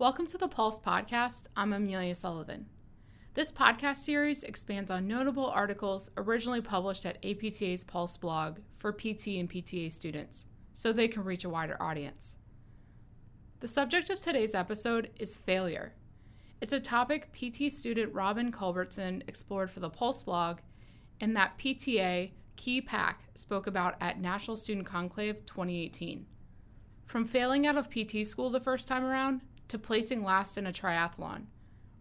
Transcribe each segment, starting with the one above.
Welcome to the Pulse Podcast. I'm Amelia Sullivan. This podcast series expands on notable articles originally published at APTA's Pulse blog for PT and PTA students so they can reach a wider audience. The subject of today's episode is failure. It's a topic PT student Robin Culbertson explored for the Pulse blog and that PTA Key Pack spoke about at National Student Conclave 2018. From failing out of PT school the first time around to placing last in a triathlon,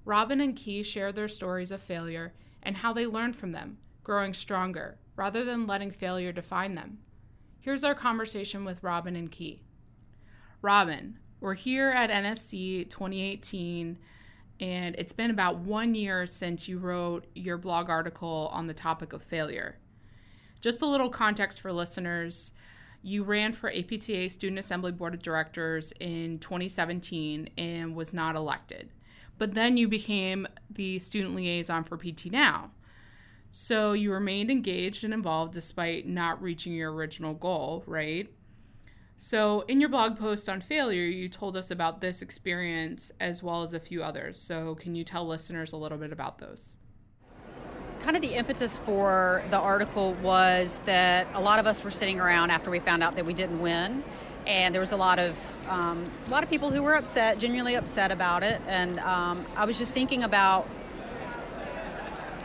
Robin and Key share their stories of failure and how they learned from them, growing stronger rather than letting failure define them. Here's our conversation with Robin and Key. Robin, we're here at NSC 2018, and it's been about one year since you wrote your blog article on the topic of failure. Just a little context for listeners you ran for APTA Student Assembly Board of Directors in 2017 and was not elected but then you became the student liaison for PT Now. So you remained engaged and involved despite not reaching your original goal, right? So, in your blog post on failure, you told us about this experience as well as a few others. So, can you tell listeners a little bit about those? Kind of the impetus for the article was that a lot of us were sitting around after we found out that we didn't win and there was a lot of um, a lot of people who were upset, genuinely upset about it. And um, I was just thinking about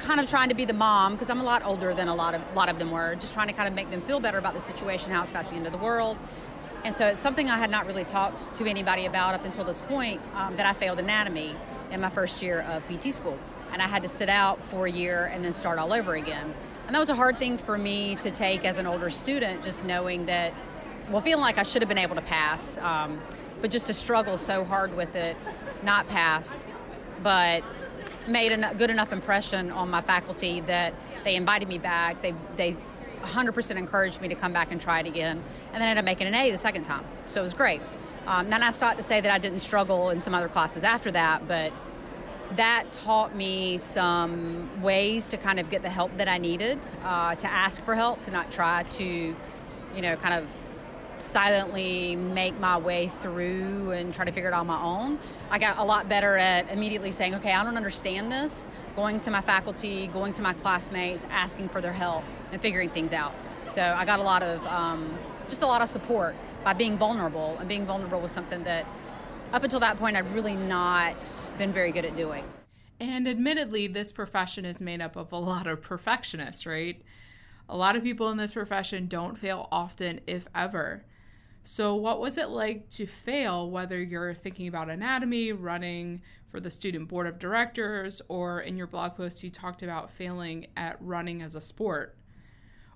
kind of trying to be the mom because I'm a lot older than a lot of a lot of them were, just trying to kind of make them feel better about the situation, how it's not the end of the world. And so it's something I had not really talked to anybody about up until this point um, that I failed anatomy in my first year of PT school. And I had to sit out for a year and then start all over again. And that was a hard thing for me to take as an older student, just knowing that well, feeling like I should have been able to pass, um, but just to struggle so hard with it, not pass, but made a good enough impression on my faculty that they invited me back. They they 100% encouraged me to come back and try it again, and then ended up making an A the second time. So it was great. Um, then I started to say that I didn't struggle in some other classes after that, but that taught me some ways to kind of get the help that I needed, uh, to ask for help, to not try to, you know, kind of silently make my way through and try to figure it out on my own. I got a lot better at immediately saying, okay, I don't understand this, going to my faculty, going to my classmates, asking for their help, and figuring things out. So I got a lot of, um, just a lot of support by being vulnerable, and being vulnerable was something that up until that point I'd really not been very good at doing. And admittedly, this profession is made up of a lot of perfectionists, right? A lot of people in this profession don't fail often, if ever. So, what was it like to fail, whether you're thinking about anatomy, running for the student board of directors, or in your blog post, you talked about failing at running as a sport?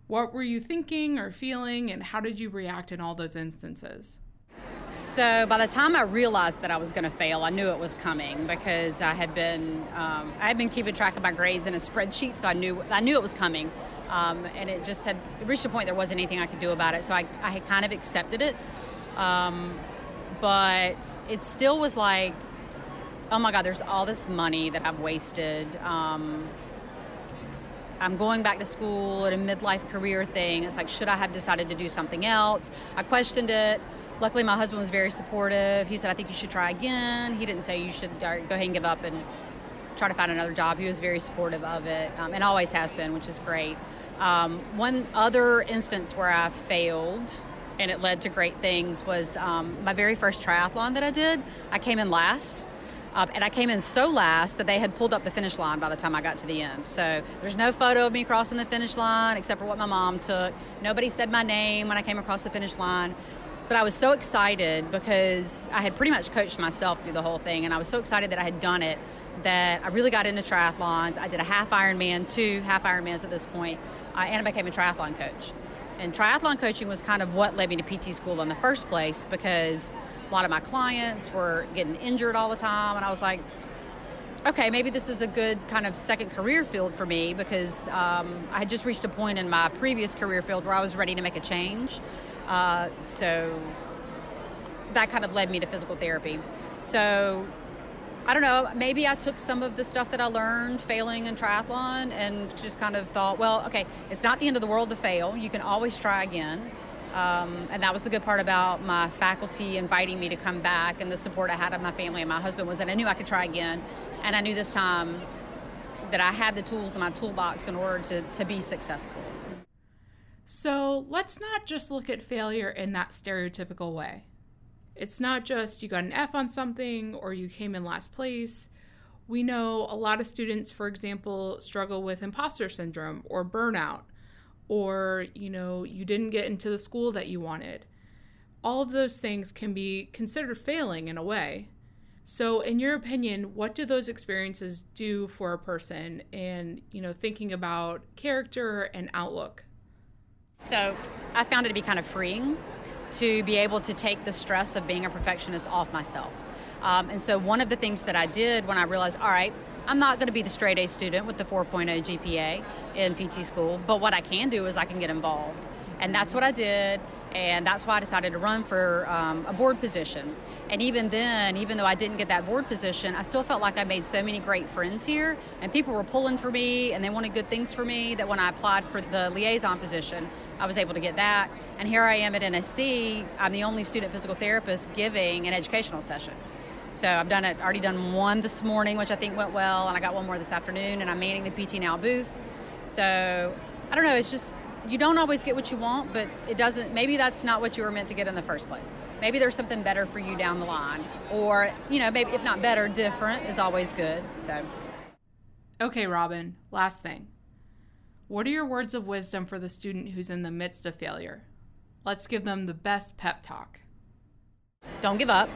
What were you thinking or feeling, and how did you react in all those instances? So by the time I realized that I was going to fail, I knew it was coming because I had been um, I had been keeping track of my grades in a spreadsheet, so I knew I knew it was coming, um, and it just had reached a point there wasn't anything I could do about it. So I, I had kind of accepted it, um, but it still was like, oh my God, there's all this money that I've wasted. Um, I'm going back to school at a midlife career thing. It's like, should I have decided to do something else? I questioned it. Luckily, my husband was very supportive. He said, I think you should try again. He didn't say you should go ahead and give up and try to find another job. He was very supportive of it um, and always has been, which is great. Um, one other instance where I failed and it led to great things was um, my very first triathlon that I did. I came in last. Uh, and I came in so last that they had pulled up the finish line by the time I got to the end. So there's no photo of me crossing the finish line except for what my mom took. Nobody said my name when I came across the finish line. But I was so excited because I had pretty much coached myself through the whole thing, and I was so excited that I had done it that I really got into triathlons. I did a half Ironman, two half Ironmans at this point, uh, and I became a triathlon coach. And triathlon coaching was kind of what led me to PT school in the first place because a lot of my clients were getting injured all the time, and I was like, okay, maybe this is a good kind of second career field for me because um, I had just reached a point in my previous career field where I was ready to make a change. Uh, so that kind of led me to physical therapy. So I don't know, maybe I took some of the stuff that I learned failing in triathlon and just kind of thought, well, okay, it's not the end of the world to fail. You can always try again. Um, and that was the good part about my faculty inviting me to come back and the support I had of my family and my husband was that I knew I could try again. And I knew this time that I had the tools in my toolbox in order to, to be successful. So let's not just look at failure in that stereotypical way. It's not just you got an F on something or you came in last place. We know a lot of students, for example, struggle with imposter syndrome or burnout, or, you know, you didn't get into the school that you wanted. All of those things can be considered failing in a way. So, in your opinion, what do those experiences do for a person and, you know, thinking about character and outlook? So, I found it to be kind of freeing to be able to take the stress of being a perfectionist off myself. Um, and so one of the things that I did when I realized, all right, I'm not going to be the straight A student with the 4.0 GPA in PT school, but what I can do is I can get involved. And that's what I did, and that's why I decided to run for um, a board position. And even then, even though I didn't get that board position, I still felt like I made so many great friends here, and people were pulling for me, and they wanted good things for me. That when I applied for the liaison position, I was able to get that. And here I am at NSC. I'm the only student physical therapist giving an educational session. So I've done it, already done one this morning, which I think went well, and I got one more this afternoon, and I'm manning the PT Now booth. So I don't know, it's just you don't always get what you want, but it doesn't. Maybe that's not what you were meant to get in the first place. Maybe there's something better for you down the line, or you know, maybe if not better, different is always good. So. Okay, Robin. Last thing. What are your words of wisdom for the student who's in the midst of failure? Let's give them the best pep talk. Don't give up.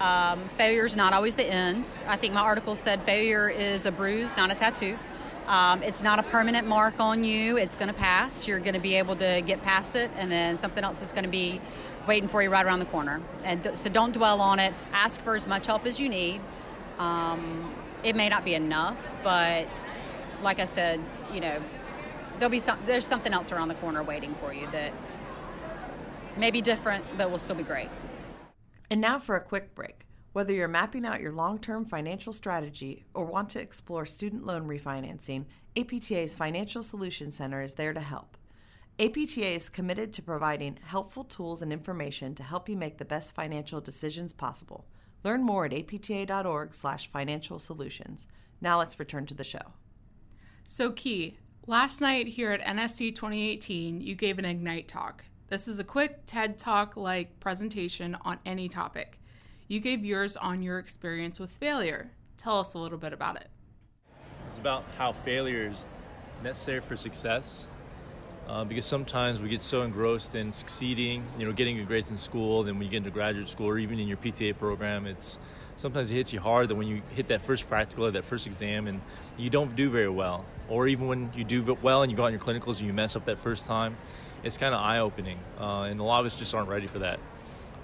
Um, failure is not always the end. I think my article said failure is a bruise, not a tattoo. Um, it's not a permanent mark on you. It's going to pass. You're going to be able to get past it, and then something else is going to be waiting for you right around the corner. And so don't dwell on it. Ask for as much help as you need. Um, it may not be enough, but like I said, you know, there'll be some, there's something else around the corner waiting for you that may be different, but will still be great. And now for a quick break. Whether you're mapping out your long term financial strategy or want to explore student loan refinancing, APTA's Financial Solutions Center is there to help. APTA is committed to providing helpful tools and information to help you make the best financial decisions possible. Learn more at apta.org/slash financial solutions. Now let's return to the show. So, Key, last night here at NSC 2018, you gave an Ignite talk. This is a quick TED Talk like presentation on any topic. You gave yours on your experience with failure. Tell us a little bit about it. It's about how failure is necessary for success. Uh, because sometimes we get so engrossed in succeeding, you know, getting good grades in school, then when you get into graduate school or even in your PTA program, it's sometimes it hits you hard that when you hit that first practical or that first exam and you don't do very well, or even when you do well and you go on your clinicals and you mess up that first time, it's kind of eye opening, uh, and a lot of us just aren't ready for that.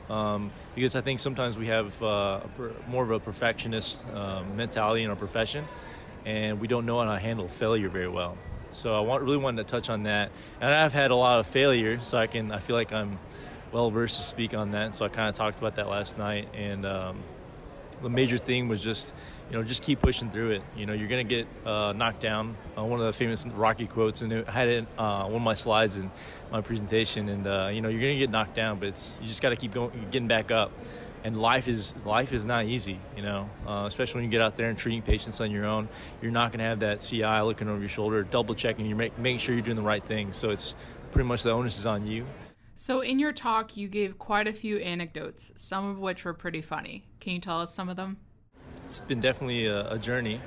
Um, because I think sometimes we have uh, more of a perfectionist uh, mentality in our profession, and we don't know how to handle failure very well. So I want, really wanted to touch on that, and I've had a lot of failure, so I can I feel like I'm well versed to speak on that. So I kind of talked about that last night, and um, the major thing was just you know just keep pushing through it. You know you're gonna get uh, knocked down. Uh, one of the famous rocky quotes and i had it uh, one of my slides in my presentation and uh, you know you're gonna get knocked down but it's you just got to keep going getting back up. And life is life is not easy you know uh, especially when you get out there and treating patients on your own. You're not gonna have that ci looking over your shoulder double checking you're make, making sure you're doing the right thing. So it's pretty much the onus is on you. So, in your talk, you gave quite a few anecdotes, some of which were pretty funny. Can you tell us some of them? It's been definitely a, a journey.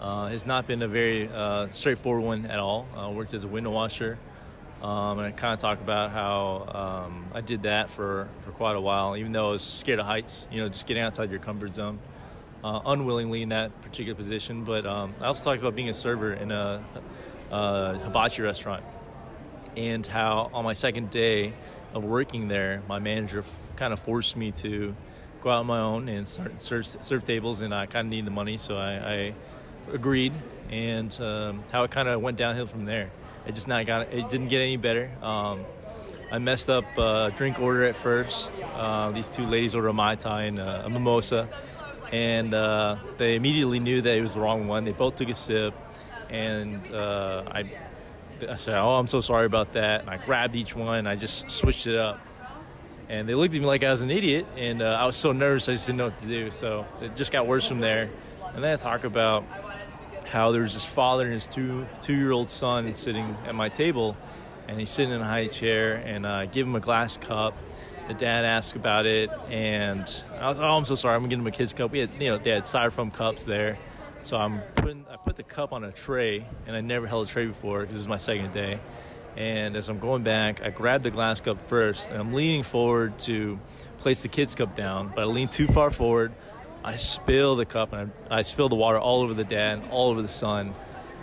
Uh, it's not been a very uh, straightforward one at all. I worked as a window washer, um, and I kind of talk about how um, I did that for, for quite a while, even though I was scared of heights, you know, just getting outside your comfort zone. Uh, unwillingly in that particular position, but um, I also talked about being a server in a, a hibachi restaurant and how on my second day of working there, my manager f- kind of forced me to go out on my own and start serve, serve tables, and I kind of need the money, so I, I agreed. And um, how it kind of went downhill from there. It just not got it didn't get any better. Um, I messed up a drink order at first. Uh, these two ladies ordered a mai tai and a, a mimosa, and uh, they immediately knew that it was the wrong one. They both took a sip, and uh, I I said, "Oh, I'm so sorry about that." And I grabbed each one. I just switched it up, and they looked at me like I was an idiot. And uh, I was so nervous, I just didn't know what to do. So it just got worse from there. And then I talk about how there was this father and his two two year old son sitting at my table, and he's sitting in a high chair, and I uh, give him a glass cup. The dad asked about it, and I was, oh, I'm so sorry. I'm give him a kid's cup. We had, you know, they had styrofoam cups there, so I'm putting, I put the cup on a tray, and I never held a tray before because this is my second day. And as I'm going back, I grab the glass cup first, and I'm leaning forward to place the kid's cup down, but I lean too far forward. I spill the cup, and I, I spill the water all over the dad, and all over the son.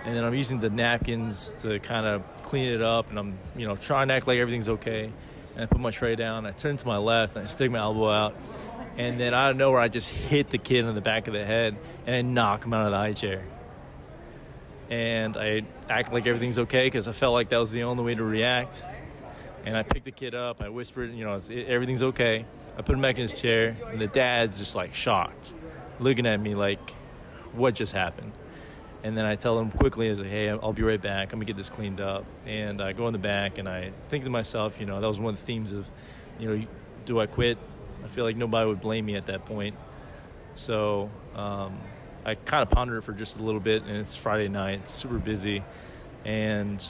And then I'm using the napkins to kind of clean it up, and I'm, you know, trying to act like everything's okay and I put my tray down. I turn to my left and I stick my elbow out. And then out of nowhere, I just hit the kid in the back of the head and I knock him out of the high chair. And I act like everything's okay because I felt like that was the only way to react. And I picked the kid up. I whispered, you know, everything's okay. I put him back in his chair, and the dad's just like shocked, looking at me like, what just happened? And then I tell him quickly, I say, hey, I'll be right back. I'm going to get this cleaned up. And I go in the back and I think to myself, you know, that was one of the themes of, you know, do I quit? I feel like nobody would blame me at that point. So um, I kind of pondered it for just a little bit, and it's Friday night, it's super busy. And,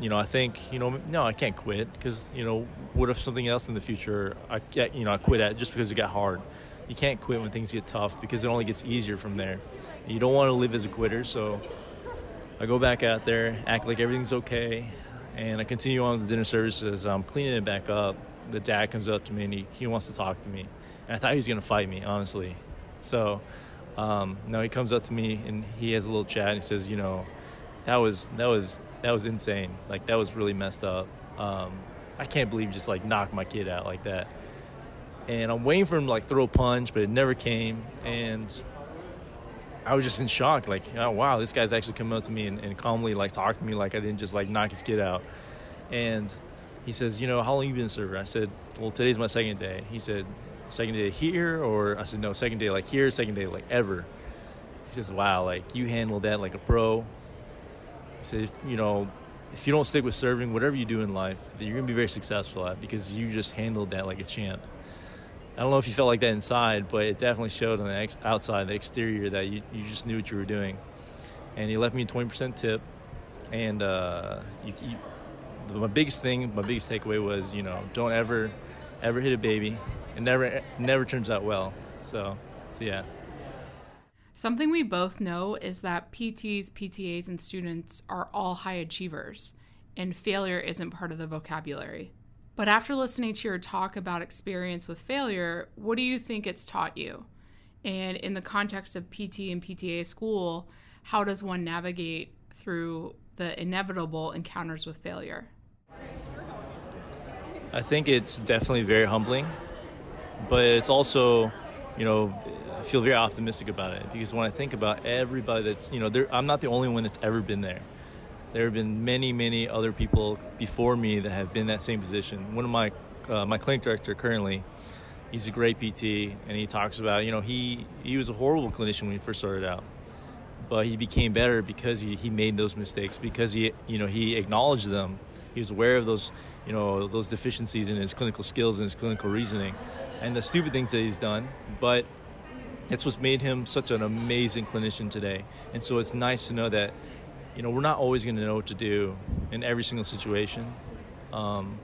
you know, I think, you know, no, I can't quit because, you know, what if something else in the future I, you know, I quit at just because it got hard? You can't quit when things get tough because it only gets easier from there. You don't want to live as a quitter, so I go back out there, act like everything's okay, and I continue on with the dinner services. I'm cleaning it back up. The dad comes up to me and he, he wants to talk to me. And I thought he was going to fight me, honestly. So um, now he comes up to me and he has a little chat and he says, you know, that was that was that was insane. Like that was really messed up. Um, I can't believe just like knocked my kid out like that. And I'm waiting for him to like throw a punch, but it never came. And I was just in shock. Like, oh, wow, this guy's actually come up to me and, and calmly like talk to me like I didn't just like knock his kid out. And he says, you know, how long you been server? I said, well, today's my second day. He said, second day here, or I said, no, second day like here, second day like ever. He says, wow, like you handled that like a pro. He said, you know, if you don't stick with serving, whatever you do in life, you're gonna be very successful at because you just handled that like a champ. I don't know if you felt like that inside, but it definitely showed on the ex- outside, the exterior, that you, you just knew what you were doing. And he left me a 20% tip. And uh, you, you, my biggest thing, my biggest takeaway was, you know, don't ever, ever hit a baby. It never, never turns out well. So, so yeah. Something we both know is that PTs, PTAs, and students are all high achievers, and failure isn't part of the vocabulary. But after listening to your talk about experience with failure, what do you think it's taught you? And in the context of PT and PTA school, how does one navigate through the inevitable encounters with failure? I think it's definitely very humbling, but it's also, you know, I feel very optimistic about it because when I think about everybody that's, you know, I'm not the only one that's ever been there there have been many, many other people before me that have been in that same position. One of my uh, my clinic director currently, he's a great PT, and he talks about you know he he was a horrible clinician when he first started out, but he became better because he, he made those mistakes because he you know he acknowledged them. He was aware of those you know those deficiencies in his clinical skills and his clinical reasoning, and the stupid things that he's done, but. that's what's made him such an amazing clinician today. And so it's nice to know that you know, we're not always going to know what to do in every single situation. Um,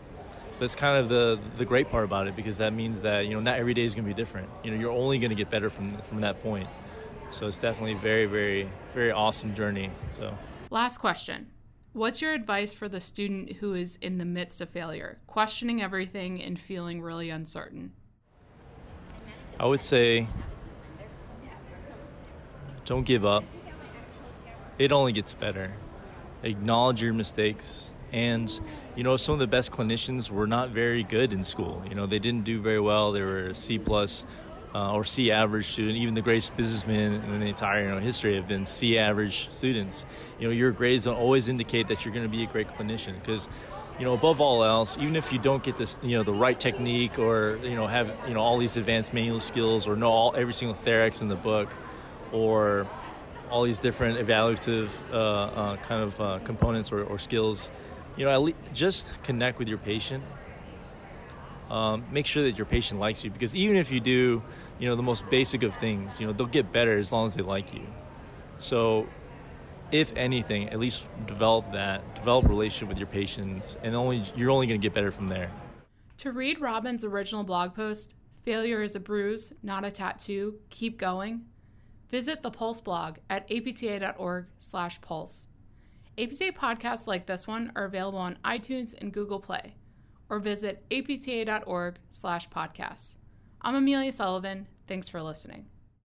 that's kind of the the great part about it because that means that you know not every day is going to be different. You know, you're only going to get better from from that point. So it's definitely very very very awesome journey. So last question. What's your advice for the student who is in the midst of failure, questioning everything and feeling really uncertain? I would say don't give up it only gets better. Acknowledge your mistakes. And, you know, some of the best clinicians were not very good in school. You know, they didn't do very well. They were C plus uh, or C average student. Even the greatest businessmen in the entire you know, history have been C average students. You know, your grades don't always indicate that you're going to be a great clinician because, you know, above all else, even if you don't get this, you know, the right technique or you know have you know all these advanced manual skills or know all every single therex in the book, or all these different evaluative uh, uh, kind of uh, components or, or, skills, you know, le- just connect with your patient. Um, make sure that your patient likes you because even if you do, you know, the most basic of things, you know, they'll get better as long as they like you. So, if anything, at least develop that, develop relationship with your patients, and only you're only going to get better from there. To read Robin's original blog post, "Failure is a bruise, not a tattoo. Keep going." Visit the Pulse blog at apta.org/pulse. APTA podcasts like this one are available on iTunes and Google Play, or visit apta.org/podcasts. I'm Amelia Sullivan. Thanks for listening.